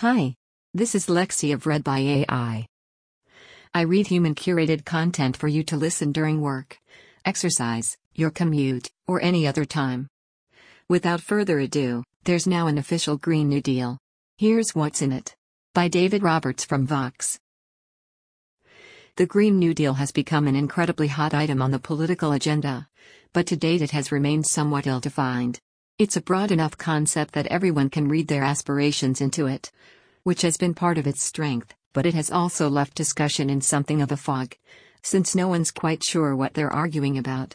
Hi. This is Lexi of Read by AI. I read human curated content for you to listen during work, exercise, your commute, or any other time. Without further ado, there's now an official Green New Deal. Here's what's in it. By David Roberts from Vox. The Green New Deal has become an incredibly hot item on the political agenda, but to date it has remained somewhat ill defined. It's a broad enough concept that everyone can read their aspirations into it, which has been part of its strength, but it has also left discussion in something of a fog, since no one's quite sure what they're arguing about.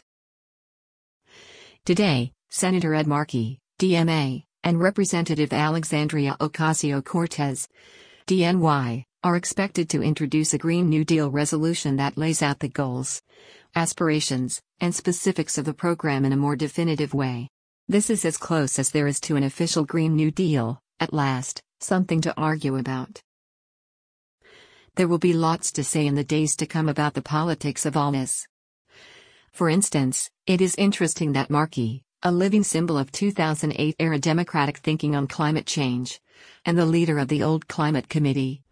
Today, Senator Ed Markey, DMA, and Representative Alexandria Ocasio Cortez, DNY, are expected to introduce a Green New Deal resolution that lays out the goals, aspirations, and specifics of the program in a more definitive way. This is as close as there is to an official Green New Deal, at last, something to argue about. There will be lots to say in the days to come about the politics of all this. For instance, it is interesting that Markey, a living symbol of 2008 era Democratic thinking on climate change, and the leader of the Old Climate Committee,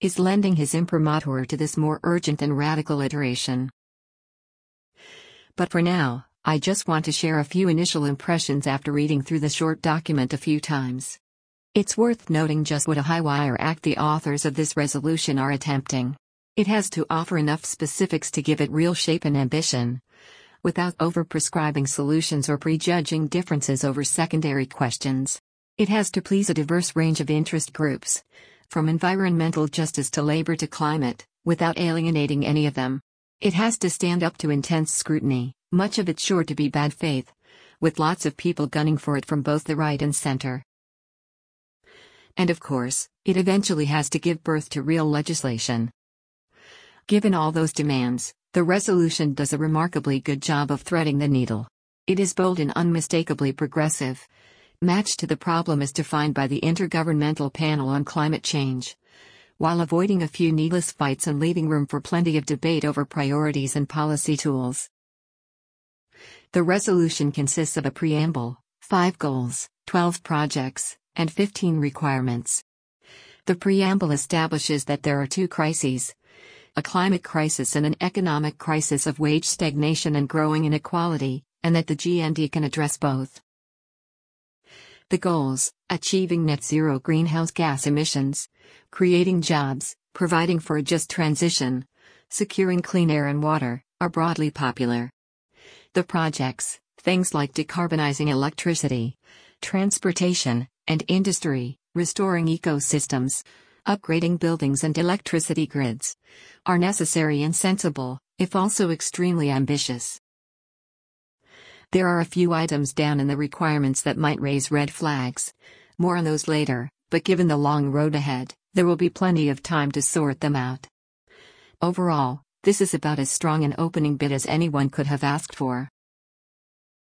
is lending his imprimatur to this more urgent and radical iteration. But for now, I just want to share a few initial impressions after reading through the short document a few times. It's worth noting just what a high wire act the authors of this resolution are attempting. It has to offer enough specifics to give it real shape and ambition, without over-prescribing solutions or prejudging differences over secondary questions. It has to please a diverse range of interest groups, from environmental justice to labor to climate, without alienating any of them. It has to stand up to intense scrutiny, much of it sure to be bad faith, with lots of people gunning for it from both the right and center. And of course, it eventually has to give birth to real legislation. Given all those demands, the resolution does a remarkably good job of threading the needle. It is bold and unmistakably progressive, matched to the problem as defined by the Intergovernmental Panel on Climate Change, while avoiding a few needless fights and leaving room for plenty of debate over priorities and policy tools. The resolution consists of a preamble, 5 goals, 12 projects, and 15 requirements. The preamble establishes that there are two crises a climate crisis and an economic crisis of wage stagnation and growing inequality, and that the GND can address both. The goals achieving net zero greenhouse gas emissions, creating jobs, providing for a just transition, securing clean air and water, are broadly popular. The projects, things like decarbonizing electricity, transportation, and industry, restoring ecosystems, upgrading buildings and electricity grids, are necessary and sensible, if also extremely ambitious. There are a few items down in the requirements that might raise red flags. More on those later, but given the long road ahead, there will be plenty of time to sort them out. Overall, this is about as strong an opening bid as anyone could have asked for.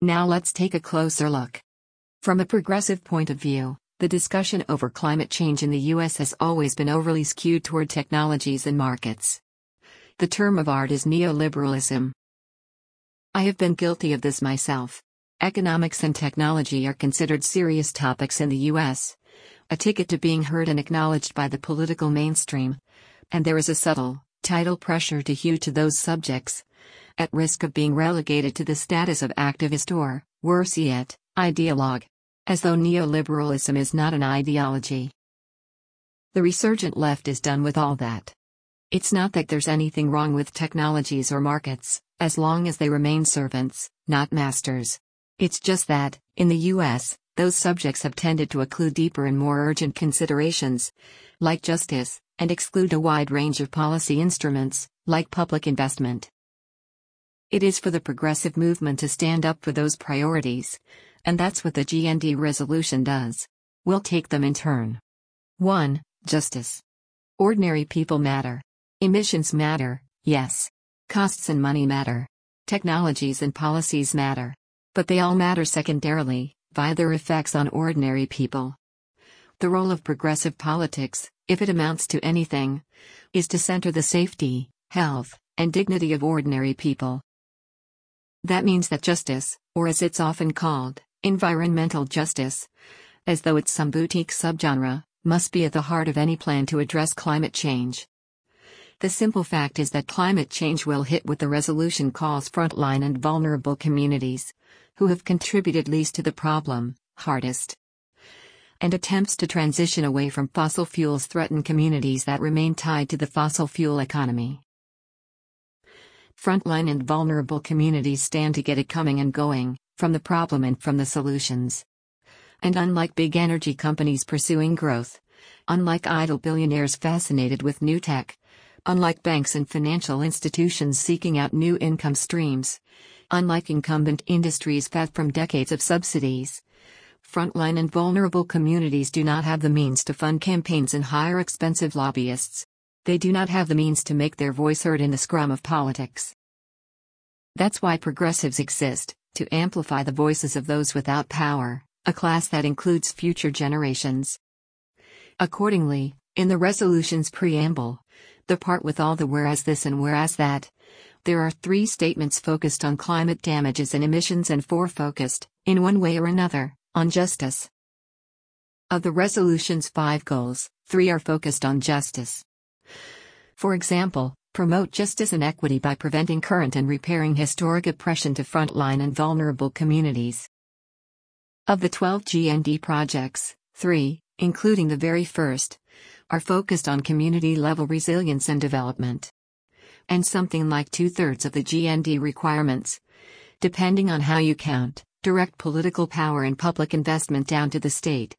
Now let's take a closer look. From a progressive point of view, the discussion over climate change in the US has always been overly skewed toward technologies and markets. The term of art is neoliberalism. I have been guilty of this myself. Economics and technology are considered serious topics in the US, a ticket to being heard and acknowledged by the political mainstream, and there is a subtle, tidal pressure to hew to those subjects, at risk of being relegated to the status of activist or, worse yet, ideologue. As though neoliberalism is not an ideology. The resurgent left is done with all that. It's not that there's anything wrong with technologies or markets, as long as they remain servants, not masters. It's just that, in the US, those subjects have tended to occlude deeper and more urgent considerations, like justice, and exclude a wide range of policy instruments, like public investment. It is for the progressive movement to stand up for those priorities. And that's what the GND resolution does. We'll take them in turn. 1. Justice. Ordinary people matter. Emissions matter, yes. Costs and money matter. Technologies and policies matter. But they all matter secondarily, via their effects on ordinary people. The role of progressive politics, if it amounts to anything, is to center the safety, health, and dignity of ordinary people. That means that justice, or as it's often called, environmental justice, as though it's some boutique subgenre, must be at the heart of any plan to address climate change. The simple fact is that climate change will hit what the resolution calls frontline and vulnerable communities, who have contributed least to the problem, hardest. And attempts to transition away from fossil fuels threaten communities that remain tied to the fossil fuel economy. Frontline and vulnerable communities stand to get it coming and going, from the problem and from the solutions. And unlike big energy companies pursuing growth, unlike idle billionaires fascinated with new tech, unlike banks and financial institutions seeking out new income streams, unlike incumbent industries fed from decades of subsidies, frontline and vulnerable communities do not have the means to fund campaigns and hire expensive lobbyists. They do not have the means to make their voice heard in the scrum of politics. That's why progressives exist, to amplify the voices of those without power, a class that includes future generations. Accordingly, in the resolution's preamble, the part with all the whereas this and whereas that, there are three statements focused on climate damages and emissions and four focused, in one way or another, on justice. Of the resolution's five goals, three are focused on justice. For example, promote justice and equity by preventing current and repairing historic oppression to frontline and vulnerable communities. Of the 12 GND projects, three, including the very first, are focused on community level resilience and development. And something like two thirds of the GND requirements, depending on how you count, direct political power and public investment down to the state,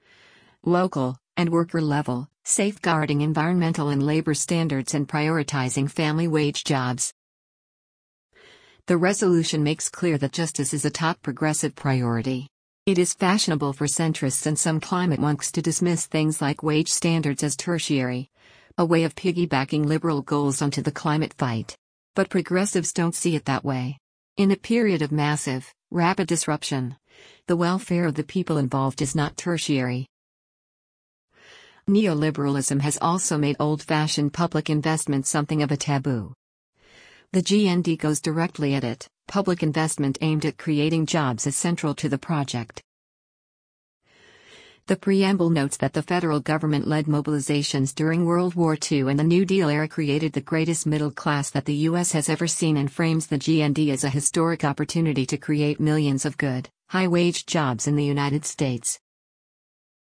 local, and worker level, safeguarding environmental and labor standards and prioritizing family wage jobs. The resolution makes clear that justice is a top progressive priority. It is fashionable for centrists and some climate monks to dismiss things like wage standards as tertiary, a way of piggybacking liberal goals onto the climate fight. But progressives don't see it that way. In a period of massive, rapid disruption, the welfare of the people involved is not tertiary. Neoliberalism has also made old fashioned public investment something of a taboo. The GND goes directly at it public investment aimed at creating jobs is central to the project. The preamble notes that the federal government led mobilizations during World War II and the New Deal era created the greatest middle class that the U.S. has ever seen and frames the GND as a historic opportunity to create millions of good, high wage jobs in the United States.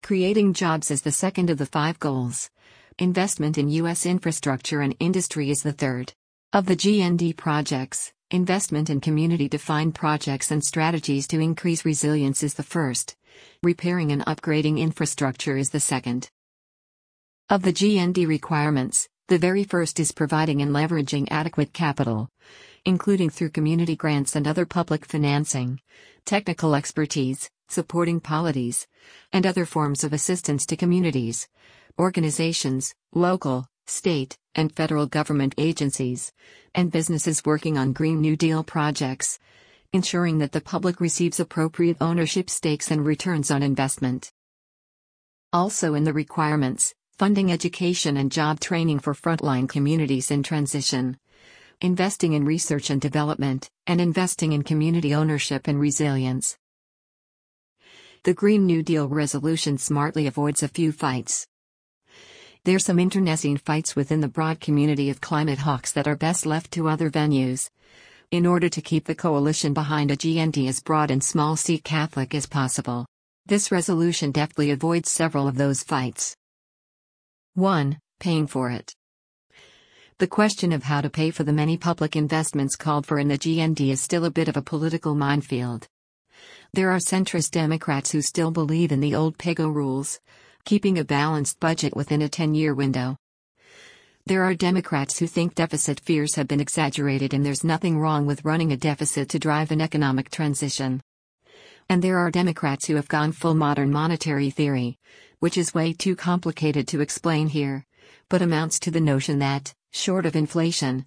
Creating jobs is the second of the five goals. Investment in U.S. infrastructure and industry is the third. Of the GND projects, investment in community defined projects and strategies to increase resilience is the first. Repairing and upgrading infrastructure is the second. Of the GND requirements, the very first is providing and leveraging adequate capital, including through community grants and other public financing, technical expertise, supporting polities, and other forms of assistance to communities, organizations, local, state, and federal government agencies, and businesses working on Green New Deal projects, ensuring that the public receives appropriate ownership stakes and returns on investment. Also, in the requirements, funding education and job training for frontline communities in transition, investing in research and development, and investing in community ownership and resilience. The Green New Deal resolution smartly avoids a few fights. There's some internecine fights within the broad community of climate hawks that are best left to other venues. In order to keep the coalition behind a GND as broad and small c Catholic as possible. This resolution deftly avoids several of those fights. 1. Paying for it. The question of how to pay for the many public investments called for in the GND is still a bit of a political minefield. There are centrist Democrats who still believe in the old PAYGO rules, keeping a balanced budget within a 10 year window. There are Democrats who think deficit fears have been exaggerated and there's nothing wrong with running a deficit to drive an economic transition. And there are Democrats who have gone full modern monetary theory, which is way too complicated to explain here, but amounts to the notion that, short of inflation,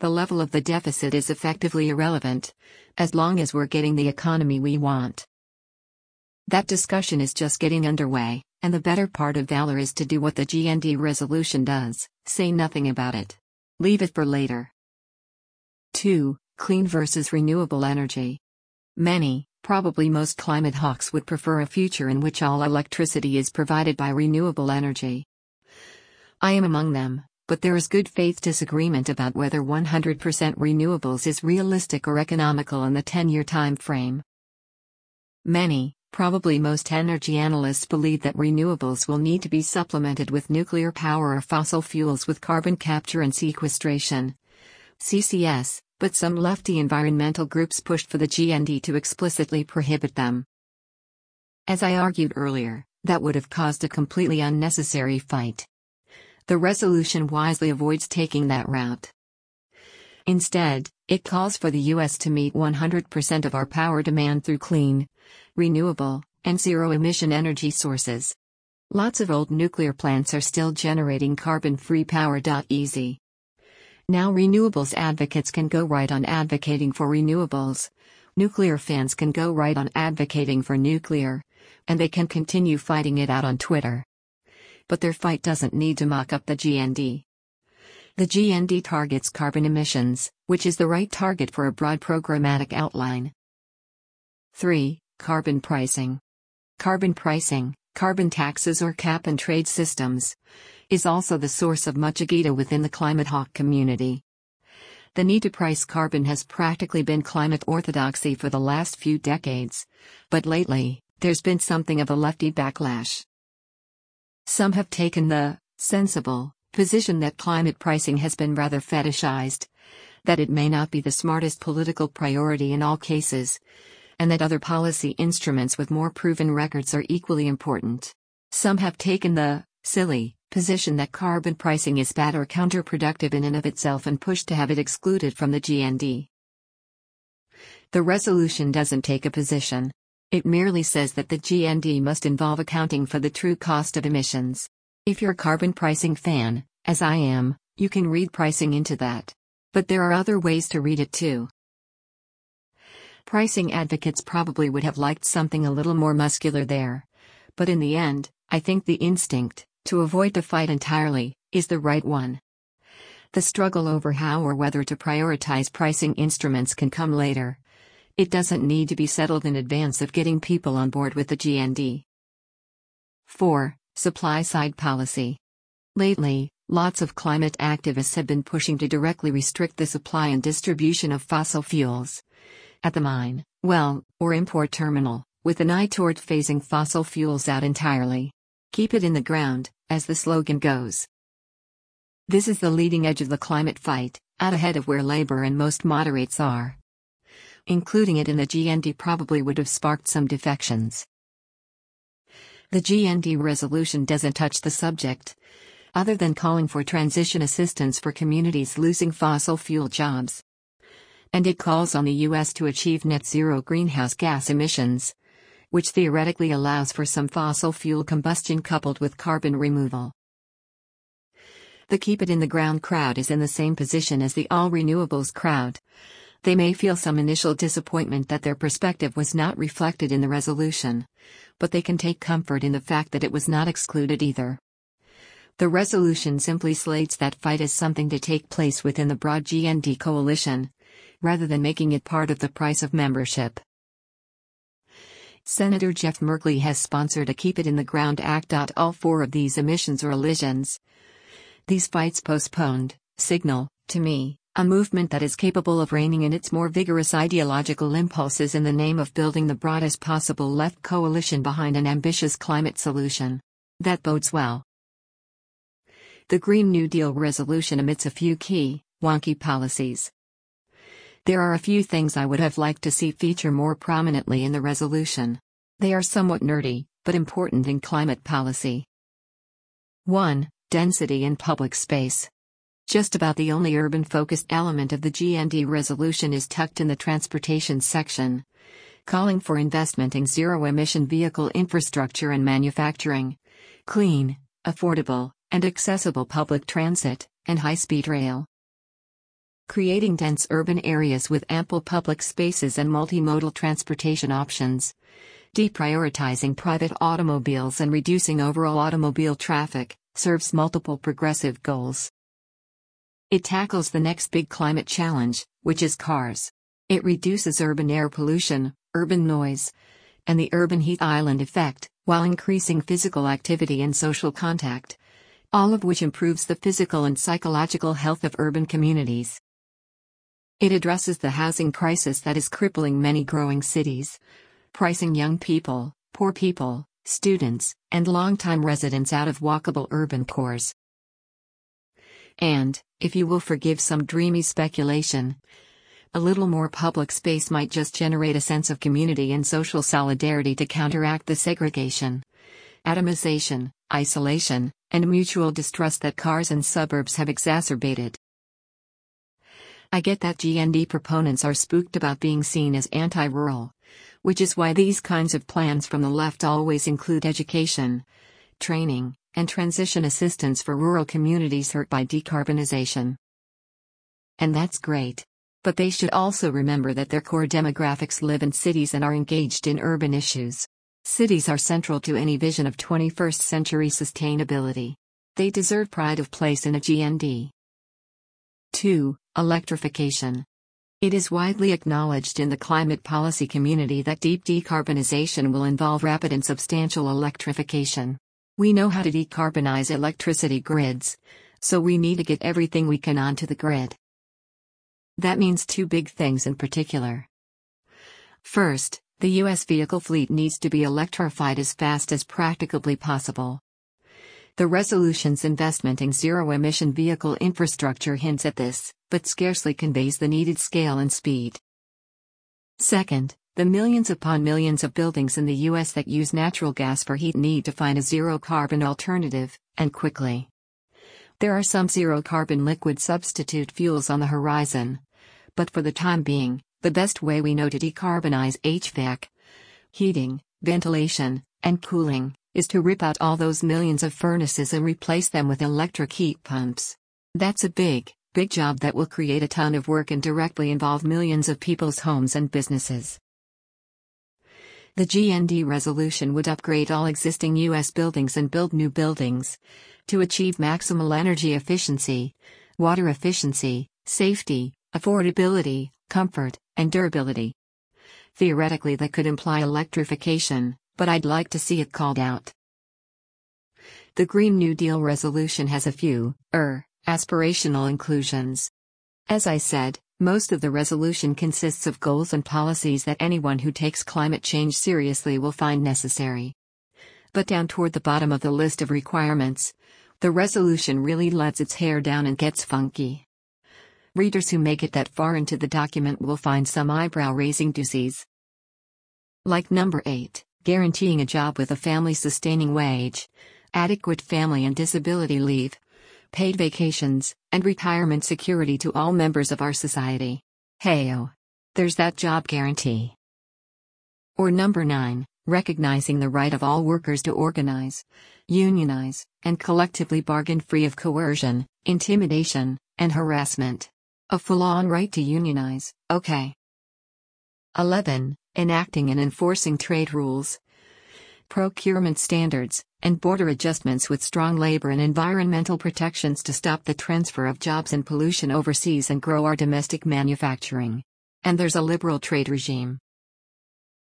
the level of the deficit is effectively irrelevant, as long as we're getting the economy we want. That discussion is just getting underway, and the better part of valor is to do what the GND resolution does say nothing about it. Leave it for later. 2. Clean versus renewable energy. Many, Probably most climate hawks would prefer a future in which all electricity is provided by renewable energy. I am among them, but there is good faith disagreement about whether 100% renewables is realistic or economical in the 10 year time frame. Many, probably most energy analysts believe that renewables will need to be supplemented with nuclear power or fossil fuels with carbon capture and sequestration. CCS, but some lefty environmental groups pushed for the GND to explicitly prohibit them. As I argued earlier, that would have caused a completely unnecessary fight. The resolution wisely avoids taking that route. Instead, it calls for the U.S. to meet 100% of our power demand through clean, renewable, and zero emission energy sources. Lots of old nuclear plants are still generating carbon free power. Easy. Now renewables advocates can go right on advocating for renewables. Nuclear fans can go right on advocating for nuclear. And they can continue fighting it out on Twitter. But their fight doesn't need to mock up the GND. The GND targets carbon emissions, which is the right target for a broad programmatic outline. 3. Carbon pricing. Carbon pricing, carbon taxes or cap and trade systems, is also the source of much agita within the climate hawk community. The need to price carbon has practically been climate orthodoxy for the last few decades, but lately, there's been something of a lefty backlash. Some have taken the sensible position that climate pricing has been rather fetishized, that it may not be the smartest political priority in all cases, and that other policy instruments with more proven records are equally important. Some have taken the silly position that carbon pricing is bad or counterproductive in and of itself and pushed to have it excluded from the GND. The resolution doesn't take a position. It merely says that the GND must involve accounting for the true cost of emissions. If you're a carbon pricing fan, as I am, you can read pricing into that. But there are other ways to read it too. Pricing advocates probably would have liked something a little more muscular there. But in the end, I think the instinct, to avoid the fight entirely, is the right one. The struggle over how or whether to prioritize pricing instruments can come later. It doesn't need to be settled in advance of getting people on board with the GND. 4. Supply side policy. Lately, lots of climate activists have been pushing to directly restrict the supply and distribution of fossil fuels. At the mine, well, or import terminal, with an eye toward phasing fossil fuels out entirely. Keep it in the ground, as the slogan goes. This is the leading edge of the climate fight, out ahead of where labor and most moderates are. Including it in the GND probably would have sparked some defections. The GND resolution doesn't touch the subject, other than calling for transition assistance for communities losing fossil fuel jobs. And it calls on the U.S. to achieve net zero greenhouse gas emissions, which theoretically allows for some fossil fuel combustion coupled with carbon removal. The Keep It in the Ground crowd is in the same position as the All Renewables crowd. They may feel some initial disappointment that their perspective was not reflected in the resolution, but they can take comfort in the fact that it was not excluded either. The resolution simply slates that fight as something to take place within the broad GND coalition, rather than making it part of the price of membership. Senator Jeff Merkley has sponsored a Keep It in the Ground Act. All four of these emissions or elisions. These fights postponed, signal, to me, a movement that is capable of reining in its more vigorous ideological impulses in the name of building the broadest possible left coalition behind an ambitious climate solution. That bodes well. The Green New Deal resolution omits a few key, wonky policies. There are a few things I would have liked to see feature more prominently in the resolution. They are somewhat nerdy, but important in climate policy. 1. Density in public space. Just about the only urban focused element of the GND resolution is tucked in the transportation section, calling for investment in zero emission vehicle infrastructure and manufacturing, clean, affordable, and accessible public transit, and high speed rail creating dense urban areas with ample public spaces and multimodal transportation options, deprioritizing private automobiles and reducing overall automobile traffic, serves multiple progressive goals. It tackles the next big climate challenge, which is cars. It reduces urban air pollution, urban noise, and the urban heat island effect, while increasing physical activity and social contact, all of which improves the physical and psychological health of urban communities. It addresses the housing crisis that is crippling many growing cities, pricing young people, poor people, students, and longtime residents out of walkable urban cores. And, if you will forgive some dreamy speculation, a little more public space might just generate a sense of community and social solidarity to counteract the segregation, atomization, isolation, and mutual distrust that cars and suburbs have exacerbated. I get that GND proponents are spooked about being seen as anti rural, which is why these kinds of plans from the left always include education, training, and transition assistance for rural communities hurt by decarbonization. And that's great. But they should also remember that their core demographics live in cities and are engaged in urban issues. Cities are central to any vision of 21st century sustainability. They deserve pride of place in a GND. 2. Electrification. It is widely acknowledged in the climate policy community that deep decarbonization will involve rapid and substantial electrification. We know how to decarbonize electricity grids, so we need to get everything we can onto the grid. That means two big things in particular. First, the U.S. vehicle fleet needs to be electrified as fast as practicably possible. The resolution's investment in zero emission vehicle infrastructure hints at this, but scarcely conveys the needed scale and speed. Second, the millions upon millions of buildings in the US that use natural gas for heat need to find a zero carbon alternative, and quickly. There are some zero carbon liquid substitute fuels on the horizon. But for the time being, the best way we know to decarbonize HVAC, heating, ventilation, and cooling, is to rip out all those millions of furnaces and replace them with electric heat pumps. That's a big, big job that will create a ton of work and directly involve millions of people's homes and businesses. The GND resolution would upgrade all existing U.S. buildings and build new buildings to achieve maximal energy efficiency, water efficiency, safety, affordability, comfort, and durability. Theoretically, that could imply electrification, but I'd like to see it called out. The Green New Deal resolution has a few, er, aspirational inclusions. As I said, most of the resolution consists of goals and policies that anyone who takes climate change seriously will find necessary. But down toward the bottom of the list of requirements, the resolution really lets its hair down and gets funky. Readers who make it that far into the document will find some eyebrow raising doozies. Like number 8 guaranteeing a job with a family sustaining wage, adequate family and disability leave, paid vacations, and retirement security to all members of our society. Heyo. There's that job guarantee. Or number 9, recognizing the right of all workers to organize, unionize, and collectively bargain free of coercion, intimidation, and harassment. A full on right to unionize, okay. 11 enacting and enforcing trade rules, procurement standards, and border adjustments with strong labor and environmental protections to stop the transfer of jobs and pollution overseas and grow our domestic manufacturing. And there's a liberal trade regime.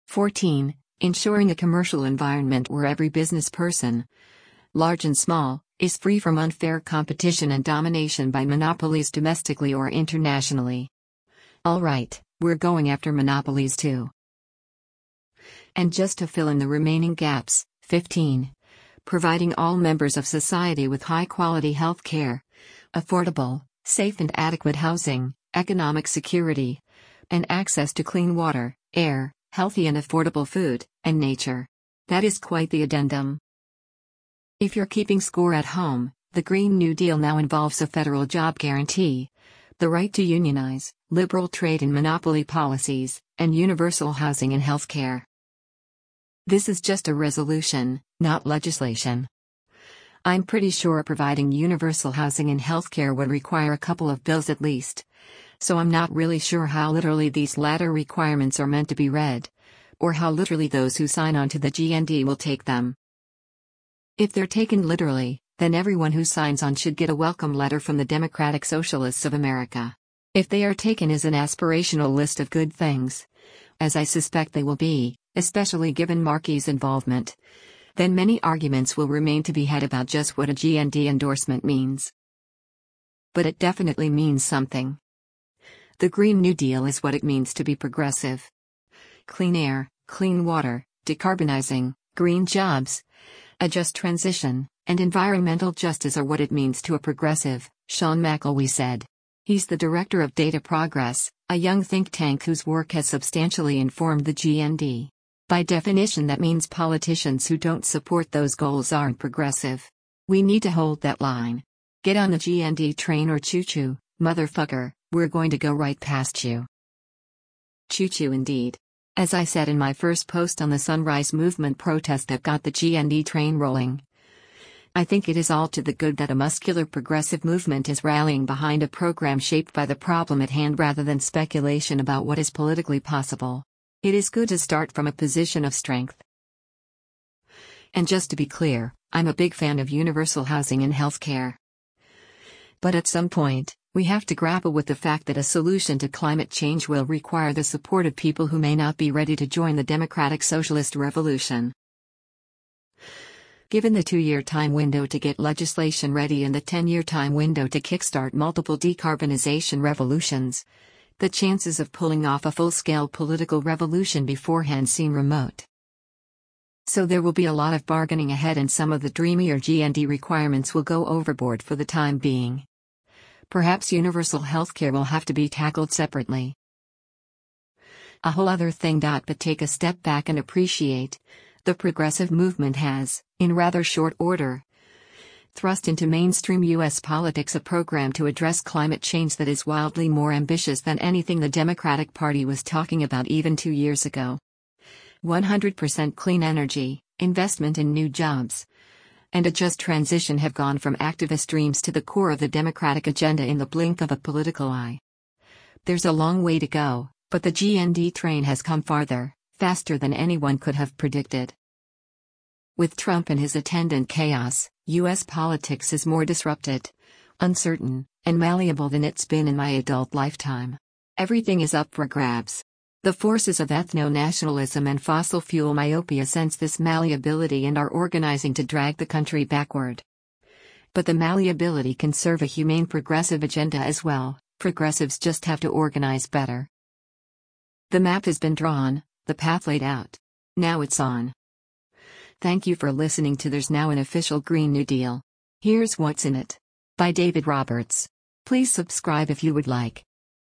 14. Ensuring a commercial environment where every business person, large and small, is free from unfair competition and domination by monopolies domestically or internationally. Alright, we're going after monopolies too. And just to fill in the remaining gaps, 15. Providing all members of society with high quality health care, affordable, safe, and adequate housing, economic security, and access to clean water, air, healthy and affordable food, and nature. That is quite the addendum. If you're keeping score at home, the Green New Deal now involves a federal job guarantee, the right to unionize, liberal trade and monopoly policies, and universal housing and health care. This is just a resolution, not legislation. I'm pretty sure providing universal housing and healthcare would require a couple of bills at least. So I'm not really sure how literally these latter requirements are meant to be read, or how literally those who sign on to the GND will take them. If they're taken literally, then everyone who signs on should get a welcome letter from the Democratic Socialists of America. If they are taken as an aspirational list of good things, as I suspect they will be, especially given Markey's involvement, then many arguments will remain to be had about just what a GND endorsement means. But it definitely means something. The Green New Deal is what it means to be progressive. Clean air, clean water, decarbonizing, green jobs, a just transition, and environmental justice are what it means to a progressive, Sean McElwee said. He's the director of Data Progress, a young think tank whose work has substantially informed the GND. By definition, that means politicians who don't support those goals aren't progressive. We need to hold that line. Get on the GND train or choo choo, motherfucker, we're going to go right past you. Choo choo indeed. As I said in my first post on the Sunrise Movement protest that got the GND train rolling, I think it is all to the good that a muscular progressive movement is rallying behind a program shaped by the problem at hand rather than speculation about what is politically possible. It is good to start from a position of strength. And just to be clear, I'm a big fan of universal housing and healthcare. But at some point, we have to grapple with the fact that a solution to climate change will require the support of people who may not be ready to join the democratic socialist revolution. Given the two year time window to get legislation ready and the 10 year time window to kickstart multiple decarbonization revolutions, the chances of pulling off a full scale political revolution beforehand seem remote. So there will be a lot of bargaining ahead, and some of the dreamier GND requirements will go overboard for the time being. Perhaps universal healthcare will have to be tackled separately. A whole other thing. But take a step back and appreciate the progressive movement has, in rather short order, thrust into mainstream U.S. politics a program to address climate change that is wildly more ambitious than anything the Democratic Party was talking about even two years ago. 100% clean energy, investment in new jobs, and a just transition have gone from activist dreams to the core of the Democratic agenda in the blink of a political eye. There's a long way to go, but the GND train has come farther, faster than anyone could have predicted. With Trump and his attendant chaos, U.S. politics is more disrupted, uncertain, and malleable than it's been in my adult lifetime. Everything is up for grabs. The forces of ethno nationalism and fossil fuel myopia sense this malleability and are organizing to drag the country backward. But the malleability can serve a humane progressive agenda as well, progressives just have to organize better. The map has been drawn, the path laid out. Now it's on. Thank you for listening to There's Now an Official Green New Deal. Here's What's in It. By David Roberts. Please subscribe if you would like.